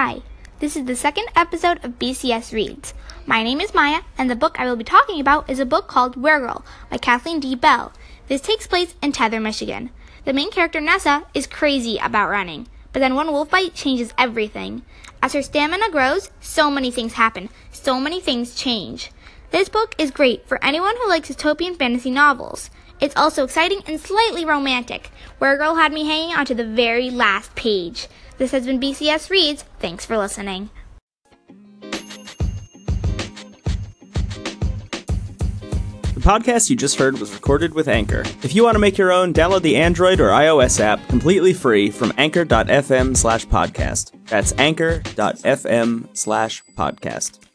Hi, this is the second episode of BCS Reads. My name is Maia, and the book I will be talking about is a book called Weregirl by Kathleen D. Bell. This takes place in Tether, Michigan. The main character, Nessa, is crazy about running, but then one wolf bite changes everything. As her stamina grows, so many things happen, so many things change. This book is great for anyone who likes dystopian fantasy novels. It's also exciting and slightly romantic. Weregirl had me hanging on to the very last page. This has been BCS Reads. Thanks for listening. The podcast you just heard was recorded with Anchor. If you want to make your own, download the Android or iOS app completely free from anchor.fm slash podcast. That's anchor.fm slash podcast.